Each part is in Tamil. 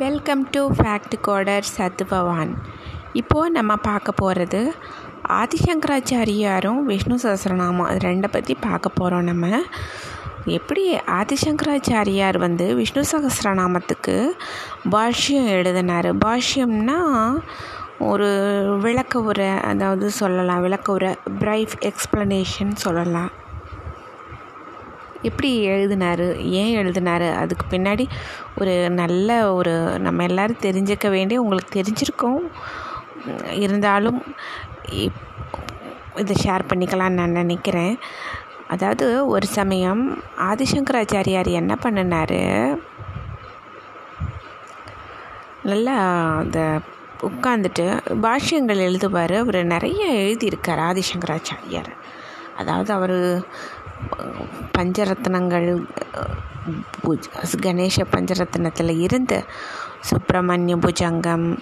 Welcome to fact coder Satbhavan இப்போது நம்ம பார்க்க போகிறது ஆதிசங்கராச்சாரியாரும் விஷ்ணு சஹசிரநாமம் அது ரெண்டை பற்றி பார்க்க போகிறோம் நம்ம. எப்படி ஆதிசங்கராச்சாரியார் வந்து விஷ்ணு சஹசிரநாமத்துக்கு பாஷ்யம் எழுதினார்? பாஷ்யம்னா ஒரு விளக்க உரை அதாவது சொல்லலாம் விளக்க உரை பிரைஃப் எக்ஸ்ப்ளனேஷன் சொல்லலாம். எப்படி எழுதினார் ஏன் எழுதினார் அதுக்கு பின்னாடி ஒரு நல்ல ஒரு நம்ம எல்லோரும் தெரிஞ்சுக்க வேண்டிய உங்களுக்கு தெரிஞ்சிருக்கோம் இருந்தாலும் இதை ஷேர் பண்ணிக்கலாம்னு நான் நினைக்கிறேன். அதாவது ஒரு சமயம் ஆதிசங்கராச்சாரியார் என்ன பண்ணினார்? நல்லா அந்த உட்காந்துட்டு பாஷ்யங்கள் எழுதுவார். அவர் நிறைய எழுதியிருக்கார் ஆதிசங்கராச்சாரியார் அதாவது அவர் பஞ்சரத்னங்கள் கணேச பஞ்சரத்னத்தில் இருந்து சுப்பிரமணிய புஜங்கம்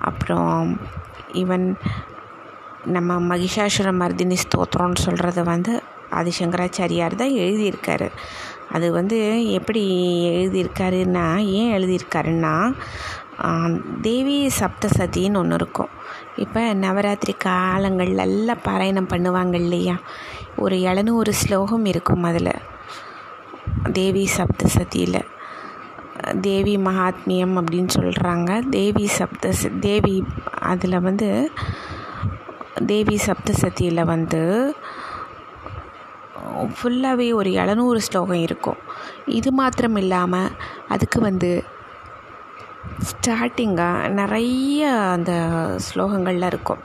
அப்புறம் ஈவன் நம்ம மகிஷாசுர மர்தினி ஸ்தோத்திரம்னு சொல்கிறது வந்து ஆதிசங்கராச்சாரியார் தான் எழுதியிருக்காரு. அது வந்து எப்படி எழுதியிருக்காருன்னா ஏன் எழுதியிருக்காருன்னா தேவி சப்தசதின்னு ஒன்று இருக்கும். இப்போ நவராத்திரி காலங்கள் எல்லாம் பாராயணம் பண்ணுவாங்க இல்லையா? ஒரு எழுநூறு ஸ்லோகம் இருக்கும் அதில். தேவி சப்தசதியில். தேவி மகாத்மியம் அப்படின்னு சொல்கிறாங்க தேவி சப்த தேவி அதில் வந்து தேவி சப்தசதியில் வந்து ஃபுல்லாகவே ஒரு எழுநூறு ஸ்லோகம் இருக்கும். இது மாத்திரம் இல்லாமல் அதுக்கு வந்து ஸ்டார்டிங்காக நிறைய அந்த ஸ்லோகங்கள்லாம் இருக்கும்.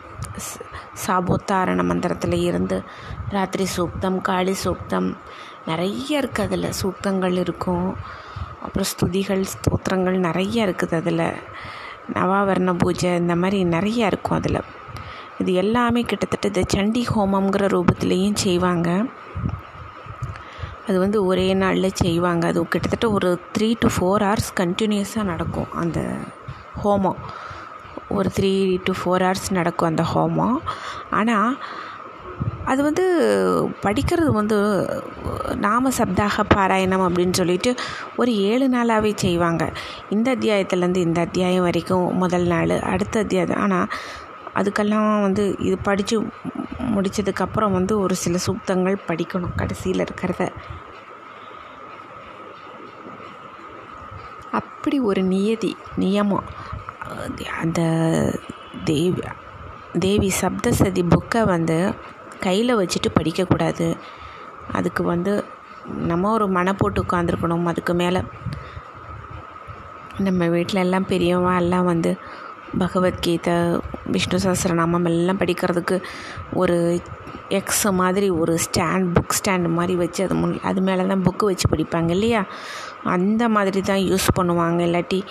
சாபோத்தாரண மந்திரத்தில் இருந்து ராத்திரி சூக்தம் காளி சூக்தம் நிறைய இருக்குது அதில். சூக்தங்கள் இருக்கும். அப்புறம் ஸ்துதிகள் ஸ்தோத்திரங்கள் நிறைய இருக்குது அதில். நவாவரண பூஜை இந்த மாதிரி நிறைய இருக்கும் அதில். இது எல்லாமே கிட்டத்தட்ட இந்த சண்டி ஹோமம்ங்கிற ரூபத்துலேயும் செய்வாங்க. அது வந்து ஒரே நாளில் செய்வாங்க. அது கிட்டத்தட்ட ஒரு த்ரீ டு ஃபோர் ஹவர்ஸ் கண்டினியூஸாக நடக்கும் அந்த ஹோமம். ஒரு த்ரீ டு ஃபோர் ஹவர்ஸ் நடக்கும் அந்த ஹோமம். ஆனால் அது வந்து படிக்கிறது வந்து நாம சப்தாக பாராயணம் அப்படின்னு சொல்லிட்டு ஒரு ஏழு நாளாகவே செய்வாங்க. இந்த அத்தியாயத்துலேருந்து இந்த அத்தியாயம் வரைக்கும் முதல் நாள் அடுத்த அத்தியாயம். ஆனால் அதுக்கெல்லாம் வந்து இது படித்து முடித்ததுக்கப்புறம் வந்து ஒரு சில சூக்தங்கள் படிக்கணும் கடைசியில் இருக்கிறத. அப்படி ஒரு நியதி நியமம். அந்த தேவி தேவி சப்தசதி புக்கை வந்து கையில் வச்சுட்டு படிக்கக்கூடாது. அதுக்கு வந்து நம்ம ஒரு மன போட்டு உட்காந்துருக்கணும் அதுக்கு மேலே நம்ம வீட்டில் எல்லாம் பெரியவா எல்லாம் வந்து பகவத்கீதை விஷ்ணு சஹஸ்ரநாமம் எல்லாம் படிக்கிறதுக்கு ஒரு எக்ஸ் மாதிரி ஒரு ஸ்டாண்ட் புக் ஸ்டாண்ட் மாதிரி வச்சு அது முன் அது மேலே தான் புக்கு வச்சு படிப்பாங்க இல்லையா? அந்த மாதிரி தான் யூஸ் பண்ணுவாங்க. இல்லாட்டி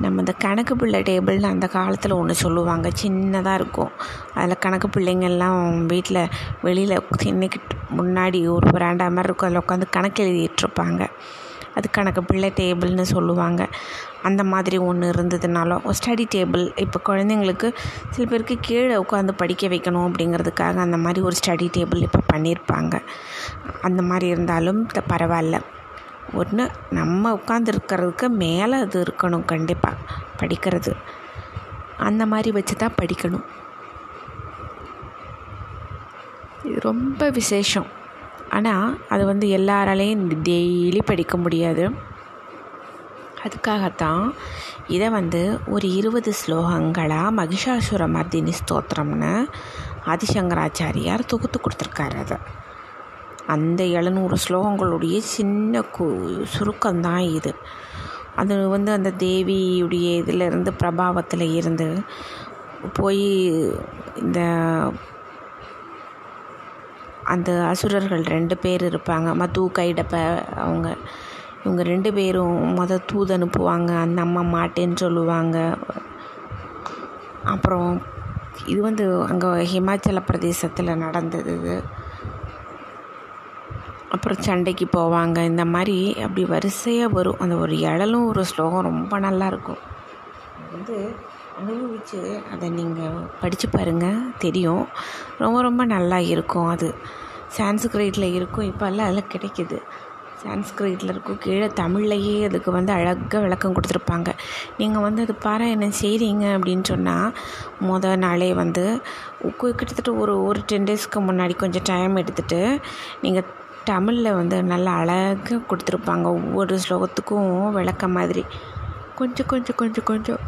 நம்ம இந்த கணக்கு பிள்ளை டேபிள்னு அந்த காலத்தில் ஒன்று சொல்லுவாங்க. சின்னதாக இருக்கும். அதில் கணக்கு பிள்ளைங்கள்லாம் வீட்டில் வெளியில் இன்னைக்கு முன்னாடி ஒரு பிராண்டா மாதிரி இருக்கும். அதில் உட்காந்து கணக்கு எழுதிட்டுருப்பாங்க அது கணக்கு பிள்ளை டேபிள்னு சொல்லுவாங்க. அந்த மாதிரி ஒன்று இருந்ததுனாலும் ஸ்டடி டேபிள் இப்போ குழந்தைங்களுக்கு சில பேருக்கு கீழே உட்காந்து படிக்க வைக்கணும் அப்படிங்கிறதுக்காக அந்த மாதிரி ஒரு ஸ்டடி டேபிள் இப்போ பண்ணியிருப்பாங்க அந்த மாதிரி இருந்தாலும் பரவாயில்ல. ஒன்று நம்ம உட்காந்துருக்கிறதுக்கு மேலே அது இருக்கணும் கண்டிப்பாக படிக்கிறது. அந்த மாதிரி வச்சு தான் படிக்கணும். இது ரொம்ப விசேஷம். ஆனால் அது வந்து எல்லாராலையும் டெய்லி படிக்க முடியாது. அதுக்காகத்தான் இதை வந்து ஒரு இருபது ஸ்லோகங்களாக மகிஷாசுர மர்தினி ஸ்தோத்திரம்னு ஆதிசங்கராச்சாரியார் தொகுத்து கொடுத்துருக்காரு அதை. அந்த எழுநூறு ஸ்லோகங்களுடைய சின்ன கு சுருக்கம்தான் இது. அது வந்து அந்த தேவியுடைய இதிலிருந்து பிரபாவத்தில் இருந்து போய் இந்த அந்த அசுரர்கள் ரெண்டு பேர் இருப்பாங்க. மது கைடப்ப அவங்க. இவங்க ரெண்டு பேரும் மொதல் தூது அனுப்புவாங்க. அந்த அம்மா மாட்டேன்னு சொல்லுவாங்க. அப்புறம் இது வந்து அங்கே ஹிமாச்சல பிரதேசத்தில் நடந்தது இது. அப்புறம் சண்டைக்கு போவாங்க. இந்த மாதிரி அப்படி வரிசையாக வரும். அந்த ஒரு இழலும் ஒரு ஸ்லோகம் ரொம்ப நல்லாயிருக்கும் வந்து அனுபவித்து அதை நீங்கள் படித்து பாருங்கள் தெரியும். ரொம்ப ரொம்ப நல்லா இருக்கும் அது. சான்ஸ்கிரிட்டில் இருக்கும். இப்போல்லாம் அதில் கிடைக்கிது. சான்ஸ்கிரிட்டில் இருக்கும். கீழே தமிழ்லையே அதுக்கு வந்து அழகாக விளக்கம் கொடுத்துருப்பாங்க. நீங்கள் வந்து அது பாராயணம் செய்கிறீங்க அப்படின்னு சொன்னால் மொதல் நாளே வந்து கிட்டத்தட்ட ஒரு ஒரு டென் டேஸ்க்கு முன்னாடி கொஞ்சம் டைம் எடுத்துகிட்டு நீங்கள் தமிழில் வந்து நல்லா அழகாக கொடுத்துருப்பாங்க. ஒவ்வொரு ஸ்லோகத்துக்கும் விளக்கம் மாதிரி. கொஞ்சம் கொஞ்சம் கொஞ்சம் கொஞ்சம்.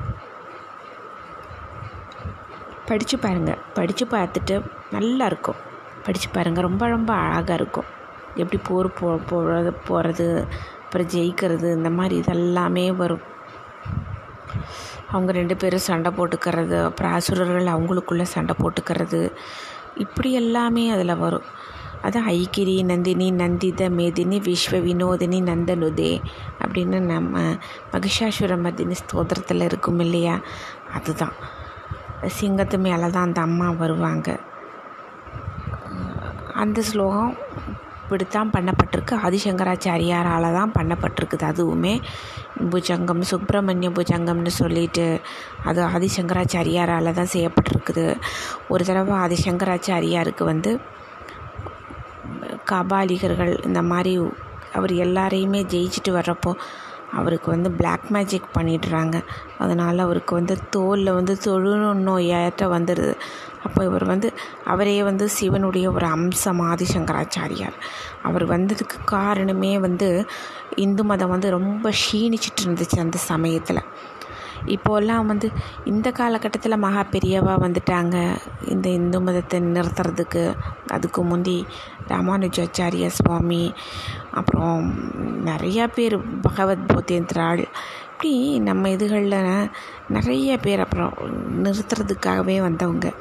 படித்து பாருங்கள் படித்து பார்த்துட்டு நல்லா இருக்கும். படித்து பாருங்கள் ரொம்ப ரொம்ப அழகாக இருக்கும். எப்படி போர் போ போகிறது போகிறது அப்புறம் ஜெயிக்கிறது இந்த மாதிரி இதெல்லாமே வரும். அவங்க ரெண்டு பேரும் சண்டை போட்டுக்கிறது அப்புறம் அசுரர்கள் அவங்களுக்குள்ளே சண்டை போட்டுக்கிறது இப்படி எல்லாமே அதில் வரும். அது ஐக்கிரி நந்தினி நந்தித மேதினி விஸ்வ வினோதினி நந்தனுதே அப்படின்னு நம்ம மகிஷாசுர மதினி ஸ்தோத்திரத்தில் இருக்கும் இல்லையா? அதுதான். சிங்கத்து மேலே தான் அந்த அம்மா வருவாங்க. அந்த ஸ்லோகம் இப்படித்தான் பண்ணப்பட்டிருக்கு. ஆதிசங்கராச்சாரியாரால் தான் பண்ணப்பட்டிருக்குது. அதுவுமே புஜங்கம் சுப்பிரமணிய புஜங்கம்னு சொல்லிட்டு அது ஆதிசங்கராச்சாரியாரால் தான் செய்யப்பட்டிருக்குது. ஒரு தடவை ஆதிசங்கராச்சாரியாருக்கு வந்து கபாலிகர்கள் இந்த மாதிரி அவர் எல்லாரையுமே ஜெயிச்சுட்டு வர்றப்போ அவருக்கு வந்து பிளாக் மேஜிக் பண்ணிடுறாங்க. அதனால் அவருக்கு வந்து தோலில் வந்து தொழு நோயாட்ட வந்துடுது அப்போ இவர் வந்து அவரே வந்து சிவனுடைய ஒரு அம்சம் ஆதிசங்கராச்சாரியார். அவர் வந்ததுக்கு காரணமே வந்து இந்து மதம் வந்து ரொம்ப க்ஷீணிச்சிட்டு இருந்துச்சு அந்த சமயத்தில். இப்போல்லாம் வந்து இந்த காலகட்டத்தில் மகா பெரியவா வந்துட்டாங்க. இந்த இந்து மதத்தை நிறுத்துறதுக்கு அதுக்கு முந்தி ராமானுஜாச்சாரிய சுவாமி அப்புறம் நிறையா பேர் பகவத் போத்தேந்திராள் இப்படி நம்ம இதுகளில் நிறைய பேர் அப்புறம் நிறுத்துறதுக்காகவே வந்தவங்க.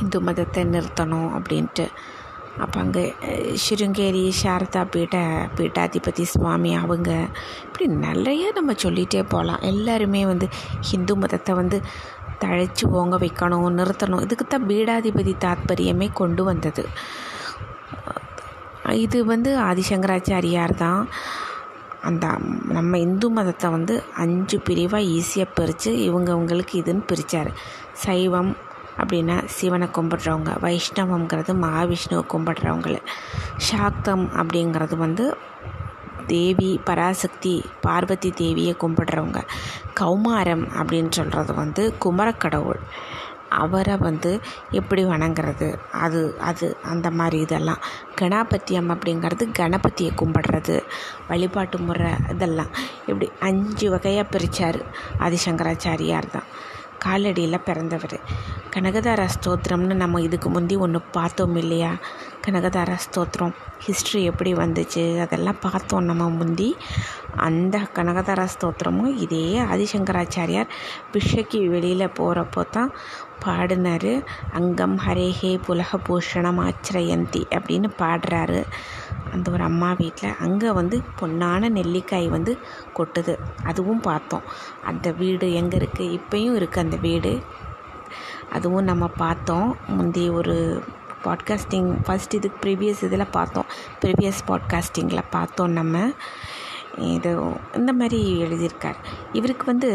இந்து மதத்தை நிறுத்தணும் அப்படின்ட்டு. அப்போ அங்கே சிருங்கேரி சாரதா பீட்ட பீட்டாதிபதி சுவாமி அவங்க. இப்படி நிறைய நம்ம சொல்லிகிட்டே போகலாம் எல்லாருமே வந்து ஹிந்து மதத்தை வந்து தழைச்சி ஓங்க வைக்கணும் நிறுத்தணும். இதுக்கு தான் பீடாதிபதி தாத்பரியமே கொண்டு வந்தது. இது வந்து ஆதிசங்கராச்சாரியார் தான். அந்த நம்ம இந்து மதத்தை வந்து அஞ்சு பிரிவாக ஈஸியாக பிரித்து இவங்கவுங்களுக்கு இதுன்னு பிரித்தார் சைவம் அப்படின்னா சிவனை கும்பிட்றவங்க வைஷ்ணவங்கிறது மகாவிஷ்ணுவை கும்பிட்றவங்கள. சாக்தம் அப்படிங்கிறது வந்து தேவி பராசக்தி பார்வதி தேவியை கும்பிட்றவங்க. கௌமாரம் அப்படின்னு சொல்கிறது வந்து குமரக்கடவுள். அவரை வந்து எப்படி வணங்குறது? அது அது அந்த மாதிரி இதெல்லாம். கணாபத்தியம் அப்படிங்கிறது கணபதியை கும்பிடுறது. வழிபாட்டு முறை இதெல்லாம். இப்படி அஞ்சு வகையாக பிரித்தார் ஆதிசங்கராச்சாரியார் தான். காலடியில் பிறந்தவர். கனகதார ஸ்தோத்திரம்னு நம்ம இதுக்கு முந்தி ஒன்று பார்த்தோம் இல்லையா? கனகதார ஸ்தோத்திரம். ஹிஸ்ட்ரி எப்படி வந்துச்சு? அதெல்லாம் பார்த்தோம் நம்ம முந்தி. அந்த கனகதார ஸ்தோத்திரமும் இதே ஆதிசங்கராச்சாரியார் பிஷைக்கு வெளியில் போகிறப்போ தான் பாடினார். அங்கம் ஹரேஹே புலக பூஷணம் ஆச்சிரயந்தி அப்படின்னு பாடுறாரு. அந்த ஒரு அம்மா வீட்டில் அங்கே வந்து பொன்னான நெல்லிக்காய் வந்து கொட்டுது. அதுவும் பார்த்தோம். அந்த வீடு எங்கே இருக்குது இப்போயும் இருக்குது அந்த வீடு. அதுவும் நம்ம பார்த்தோம். முந்தி ஒரு பாட்காஸ்டிங் ஃபஸ்ட் இதுக்கு ப்ரீவியஸ் இதில் பார்த்தோம். ப்ரீவியஸ் பாட்காஸ்டிங்கில் பார்த்தோம் நம்ம. இது இந்த மாதிரி எழுதியிருக்கார். இவருக்கு வந்து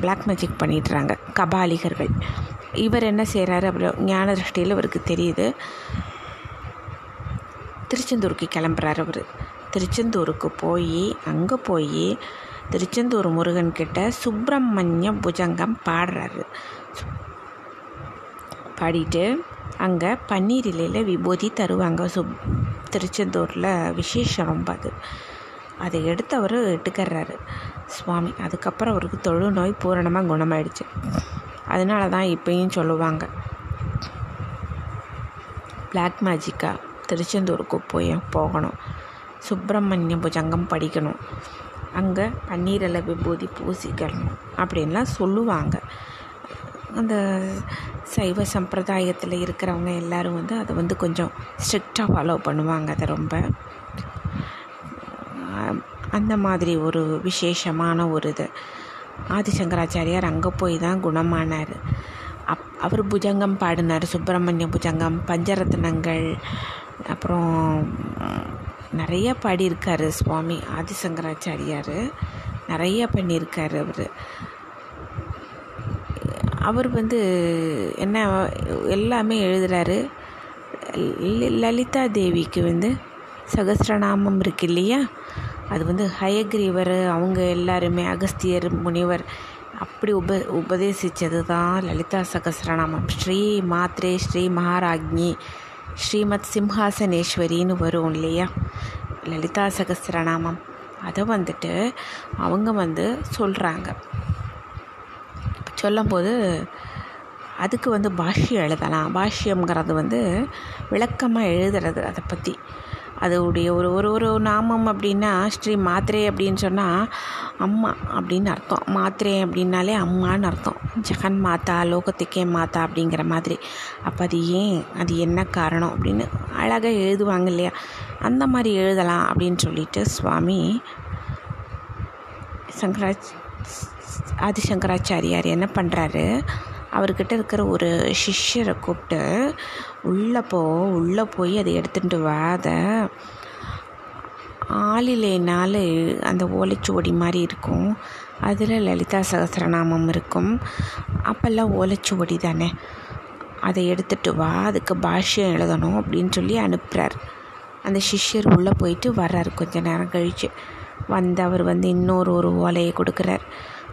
பிளாக் மேஜிக் பண்ணிடுறாங்க. கபாலிகர்கள். இவர் என்ன செய்கிறாரு அப்புறம் ஞான திருஷ்டியில் இவருக்கு தெரியுது. திருச்செந்தூருக்கு கிளம்புறாரு அவர். திருச்செந்தூருக்கு போய் அங்கே போய் திருச்செந்தூர் முருகன்கிட்ட சுப்பிரமணிய புஜங்கம் பாடுறாரு. பாடிட்டு அங்கே பன்னீர் இலையில் விபூதி தருவாங்க. சு திருச்செந்தூரில் விசேஷம் ரொம்ப அது. அதை எடுத்து அவர் எடுக்கிறாரு சுவாமி அதுக்கப்புறம் அவருக்கு தொழுநோய் பூரணமாக குணமாயிடுச்சு. அதனால தான் இப்பயும் சொல்லுவாங்க. பிளாக் மேஜிக்காக திருச்செந்தூருக்கு போய் போகணும். சுப்பிரமணிய புஜங்கம் படிக்கணும். அங்கே பன்னீரில் விபூதி பூசிக்கணும் அப்படின்லாம் சொல்லுவாங்க. அந்த சைவ சம்பிரதாயத்தில் இருக்கிறவங்க எல்லோரும் வந்து அதை வந்து கொஞ்சம் ஸ்ட்ரிக்டாக ஃபாலோ பண்ணுவாங்க. அதை ரொம்ப அந்த மாதிரி ஒரு விசேஷமான ஒரு இது. ஆதிசங்கராச்சாரியார் அங்கே போய் தான் குணமானார். அப் அவர் புஜங்கம் பாடினார். சுப்பிரமணிய புஜங்கம் பஞ்சரத்னங்கள் அப்புறம் நிறைய பாடியிருக்காரு சுவாமி. ஆதிசங்கராச்சாரியார் நிறைய பண்ணியிருக்காரு அவர். அவர் வந்து என்ன எல்லாமே எழுதுகிறாரு லி- லலிதா தேவிக்கு வந்து சகஸ்ரநாமம் இருக்கு இல்லையா? அது வந்து ஹயக்ரீவர் அவங்க எல்லாருமே அகஸ்தியர் முனிவர் அப்படி உப உபதேசித்தது தான் லலிதா சகஸ்ரநாமம் ஸ்ரீ மாத்ரே ஸ்ரீ மகாராஜ்னி ஸ்ரீமத் சிம்ஹாசனேஸ்வரின்னு வரும் இல்லையா? லலிதா சகஸ்ரநாமம் அதை வந்துட்டு அவங்க வந்து சொல்கிறாங்க சொல்லும்போது அதுக்கு வந்து பாஷ்யம் எழுதலாம். பாஷ்யம்ங்கிறது வந்து விளக்கமாக எழுதுறது அதை பற்றி அதோடைய ஒரு ஒரு ஒரு நாமம் அப்படின்னா ஸ்ரீ மாத்திரை அப்படின்னு சொன்னால் அம்மா அப்படின்னு அர்த்தம். மாத்திரை அப்படின்னாலே அம்மான்னு அர்த்தம். ஜெகன் மாதா லோகத்துக்கே மாதா அப்படிங்கிற மாதிரி. அப்போ அது ஏன்? அது என்ன காரணம் அப்படின்னு அழகாக எழுதுவாங்க இல்லையா? அந்த மாதிரி எழுதலாம் அப்படின்னு சொல்லிட்டு சுவாமி சங்கராஜ் ஆதிசங்கராச்சாரியார் என்ன பண்ணுறாரு அவர்கிட்ட இருக்கிற ஒரு சிஷ்யரை கூப்பிட்டு உள்ளே போ உள்ளே போய் அதை எடுத்துகிட்டு வா அதை அந்த ஓலைச்சுவடி மாதிரி இருக்கும். அதில் லலிதா சகஸ்ரநாமம் இருக்கும். அப்போல்லாம் ஓலைச்சுவடி தானே. அதை எடுத்துகிட்டு வா அதுக்கு பாஷ்யம் எழுதணும் அப்படின்னு சொல்லி அனுப்புகிறார் அந்த சிஷ்யர் உள்ளே போயிட்டு வர்றார். கொஞ்ச நேரம் கழித்து வந்து அவர் வந்து இன்னொரு ஒரு ஓலையை கொடுக்குறார்.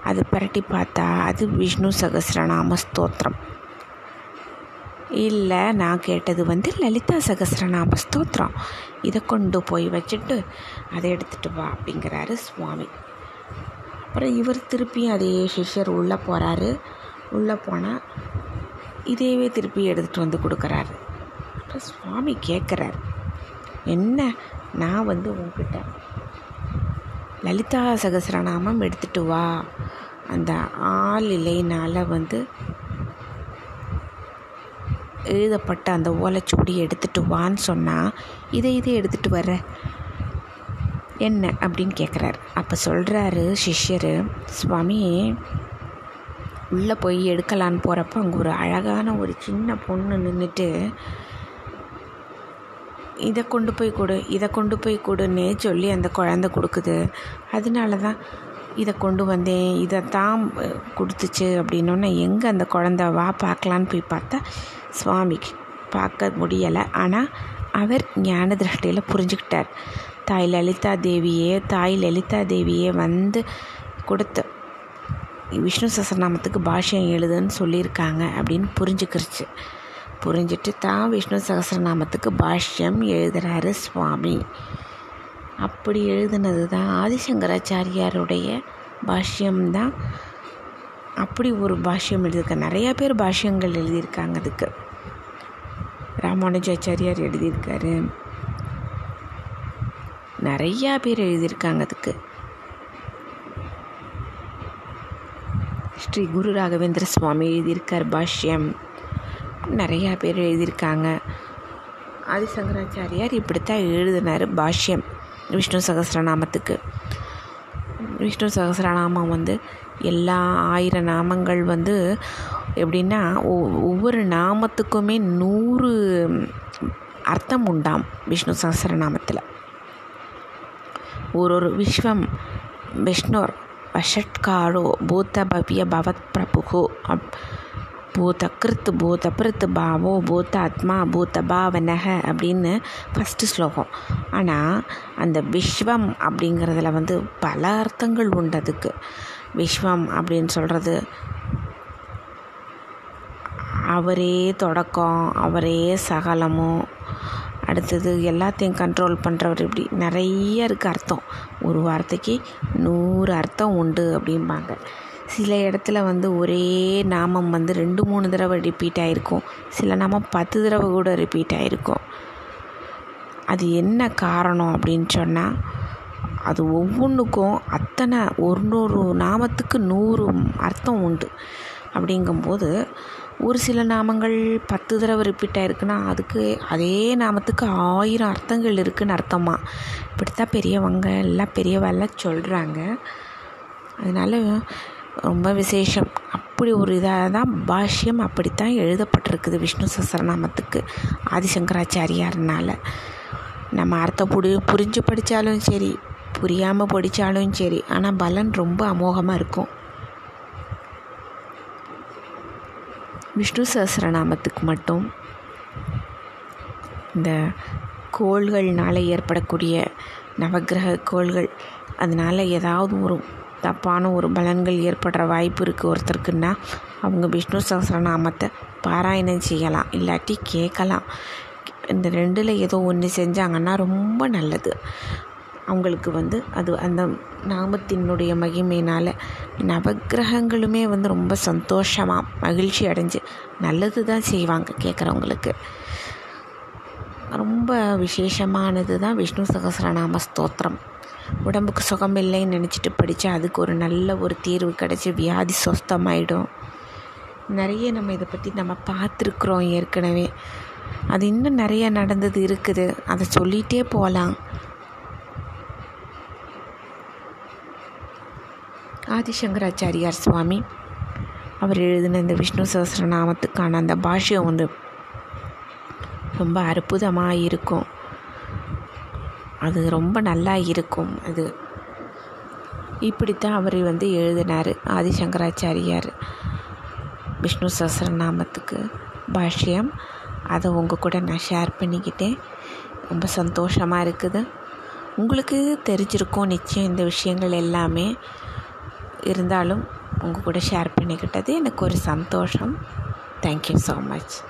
அது புரட்டி பார்த்தா அது விஷ்ணு சகசிரநாம ஸ்தோத்திரம். இல்லை நான் கேட்டது வந்து லலிதா சகசிரநாம ஸ்தோத்திரம். இதை கொண்டு போய் வச்சுட்டு அதை எடுத்துகிட்டு வா அப்படிங்கிறாரு சுவாமி. அப்புறம் இவர் திருப்பியும் அதே சிஷ்யர் உள்ளே போகிறாரு உள்ளே போனால் இதையவே திருப்பி எடுத்துகிட்டு வந்து கொடுக்குறாரு. அப்புறம் சுவாமி கேட்குறாரு என்ன? நான் வந்து உங்ககிட்ட லலிதா சகசிரநாமம் எடுத்துகிட்டு வா. அந்த ஆள் இலையினால் வந்து எழுதப்பட்ட அந்த ஓலைச்சுவடி எடுத்துகிட்டு வான்னு சொன்னால் இதை இதை எடுத்துகிட்டு வர்ற. என்ன அப்படின்னு கேட்குறாரு அப்போ சொல்கிறாரு சிஷ்யர் சுவாமி உள்ளே போய் எடுக்கலான்னு போகிறப்ப அங்கே ஒரு அழகான ஒரு சின்ன பொண்ணு நின்றுட்டு இதை கொண்டு போய் கொடு இதை கொண்டு போய் கொடுன்னே சொல்லி அந்த குழந்தை கொடுக்குது. அதனால தான் இதை கொண்டு வந்தேன். இதை தான் கொடுத்துச்சு அப்படின்னோடனே எங்கே அந்த குழந்த வா பார்க்கலான்னு போய் பார்த்தா சுவாமிக்கு பார்க்க முடியலை. ஆனால் அவர் ஞான திருஷ்டியில் புரிஞ்சுக்கிட்டார். தாய் லலிதா தேவியே தாய் லலிதா தேவியே வந்து கொடுத்த விஷ்ணு சசநாமத்துக்கு பாஷ்யம் எழுதுன்னு சொல்லியிருக்காங்க அப்படின்னு புரிஞ்சுக்கிருச்சு. புரிஞ்சிட்டு தான் விஷ்ணு சகஸ்ரநாமத்துக்கு பாஷ்யம் எழுதுகிறாரு சுவாமி. அப்படி எழுதுனது தான் ஆதிசங்கராச்சாரியாருடைய பாஷ்யம்தான் அப்படி ஒரு பாஷ்யம் எழுதியிருக்க நிறையா பேர் பாஷ்யங்கள் எழுதியிருக்காங்க அதுக்கு. ராமானுஜாச்சாரியார் எழுதியிருக்காரு. நிறையா பேர் எழுதியிருக்காங்க அதுக்கு. ஸ்ரீ குரு ராகவேந்திர சுவாமி எழுதியிருக்கார் பாஷ்யம். நிறையா பேர் எழுதியிருக்காங்க. ஆதிசங்கராச்சாரியார் இப்படித்தான் எழுதினார் பாஷ்யம் விஷ்ணு சகஸ்ரநாமத்துக்கு விஷ்ணு சகஸ்ரநாமம் வந்து எல்லா ஆயிரம் நாமங்கள் வந்து எப்படின்னா ஒ- ஒவ்வொரு நாமத்துக்குமே நூறு அர்த்தம் உண்டாம் விஷ்ணு சகஸ்ரநாமத்தில் ஒரு ஒரு விஸ்வம் விஷ்ணுர் வஷட்காரோ பூத்த பவ்ய பவத் பிரபுகோ அப் பூத கிருத்து பூத பிருத் பாவோ பூத ஆத்மா பூத பாவனக அப்படின்னு ஃபஸ்ட்டு ஸ்லோகம். ஆனால் அந்த விஸ்வம் அப்படிங்கிறதுல வந்து பல அர்த்தங்கள் உண்டு அதுக்கு. விஸ்வம் அப்படின்னு சொல்கிறது அவரே தொடக்கம் அவரே சகலமும் அடுத்தது எல்லாத்தையும் கண்ட்ரோல் பண்ணுறவர் இப்படி நிறைய இருக்குது அர்த்தம். ஒரு வார்த்தைக்கு நூறு அர்த்தம் உண்டு அப்படிம்பாங்க. சில இடத்துல வந்து ஒரே நாமம் வந்து ரெண்டு மூணு தடவை ரிப்பீட் ஆகிருக்கும் சில நாமம் பத்து தடவை கூட ரிப்பீட் ஆகிருக்கும் அது என்ன காரணம் அப்படின்னு சொன்னால் அது ஒவ்வொன்றுக்கும் அத்தனை ஒரு ஒரு நாமத்துக்கு நூறு அர்த்தம் உண்டு. அப்படிங்கும்போது ஒரு சில நாமங்கள் பத்து தடவை ரிப்பீட் ஆகிருக்குன்னா அதுக்கு அதே நாமத்துக்கு ஆயிரம் அர்த்தங்கள் இருக்குன்னு அர்த்தமா? இப்படித்தான் பெரியவங்க எல்லாம் பெரியவெல்லாம் சொல்கிறாங்க அதனால் ரொம்ப விசேஷம். அப்படி ஒரு இதாக தான் பாஷ்யம் அப்படித்தான் எழுதப்பட்டிருக்குது விஷ்ணு சஹஸ்ரநாமத்துக்கு ஆதிசங்கராச்சாரியார்னால். நம்ம அர்த்தம் புடி புரிஞ்சு படித்தாலும் சரி புரியாமல் படித்தாலும் சரி ஆனால் பலன் ரொம்ப அமோகமாக இருக்கும். விஷ்ணு சஹஸ்ரநாமத்துக்கு மட்டும் இந்த கோள்கள்னால் ஏற்படக்கூடிய நவக்கிரக கோள்கள் அதனால் ஏதாவது ஒரு தப்பான ஒரு பலன்கள் ஏற்படுற வாய்ப்பு இருக்குது ஒருத்தருக்குன்னா அவங்க விஷ்ணு சகசிரநாமத்தை பாராயணம் செய்யலாம் இல்லாட்டி கேட்கலாம். இந்த ரெண்டில் ஏதோ ஒன்று செஞ்சாங்கன்னா ரொம்ப நல்லது. அவங்களுக்கு வந்து அது அந்த நாமத்தினுடைய மகிமையினால் நவக்கிரகங்களுமே வந்து ரொம்ப சந்தோஷமாக மகிழ்ச்சி அடைஞ்சு நல்லது தான் செய்வாங்க கேட்குறவங்களுக்கு ரொம்ப விசேஷமானது தான் விஷ்ணு சகசிரநாம ஸ்தோத்திரம். உடம்புக்கு சுகம் இல்லைன்னு நினச்சிட்டு படித்தா அதுக்கு ஒரு நல்ல ஒரு தீர்வு கிடச்சி வியாதி சொஸ்தமாயிடும். நிறைய நம்ம இதை பற்றி நம்ம பார்த்துருக்குறோம் ஏற்கனவே. அது இன்னும் நிறைய நடந்தது இருக்குது. அதை சொல்லிகிட்டே போகலாம் ஆதிசங்கராச்சாரியார் சுவாமி அவர் எழுதின இந்த விஷ்ணு சகசிரநாமத்துக்கான அந்த பாஷ்யம் வந்து ரொம்ப அற்புதமாக இருக்கும் அது ரொம்ப நல்லா இருக்கும் அது. இப்படித்தான் அவர் வந்து எழுதினார் ஆதிசங்கராச்சாரியார். விஷ்ணு சஹசிரநாமத்துக்கு பாஷ்யம். அதை உங்கள் கூட நான் ஷேர் பண்ணிக்கிட்டேன். ரொம்ப சந்தோஷமாக இருக்குது. உங்களுக்கு தெரிஞ்சிருக்கும் நிச்சயம் இந்த விஷயங்கள் எல்லாமே. இருந்தாலும் உங்கள் கூட ஷேர் பண்ணிக்கிட்டது எனக்கு ஒரு சந்தோஷம். Thank you so much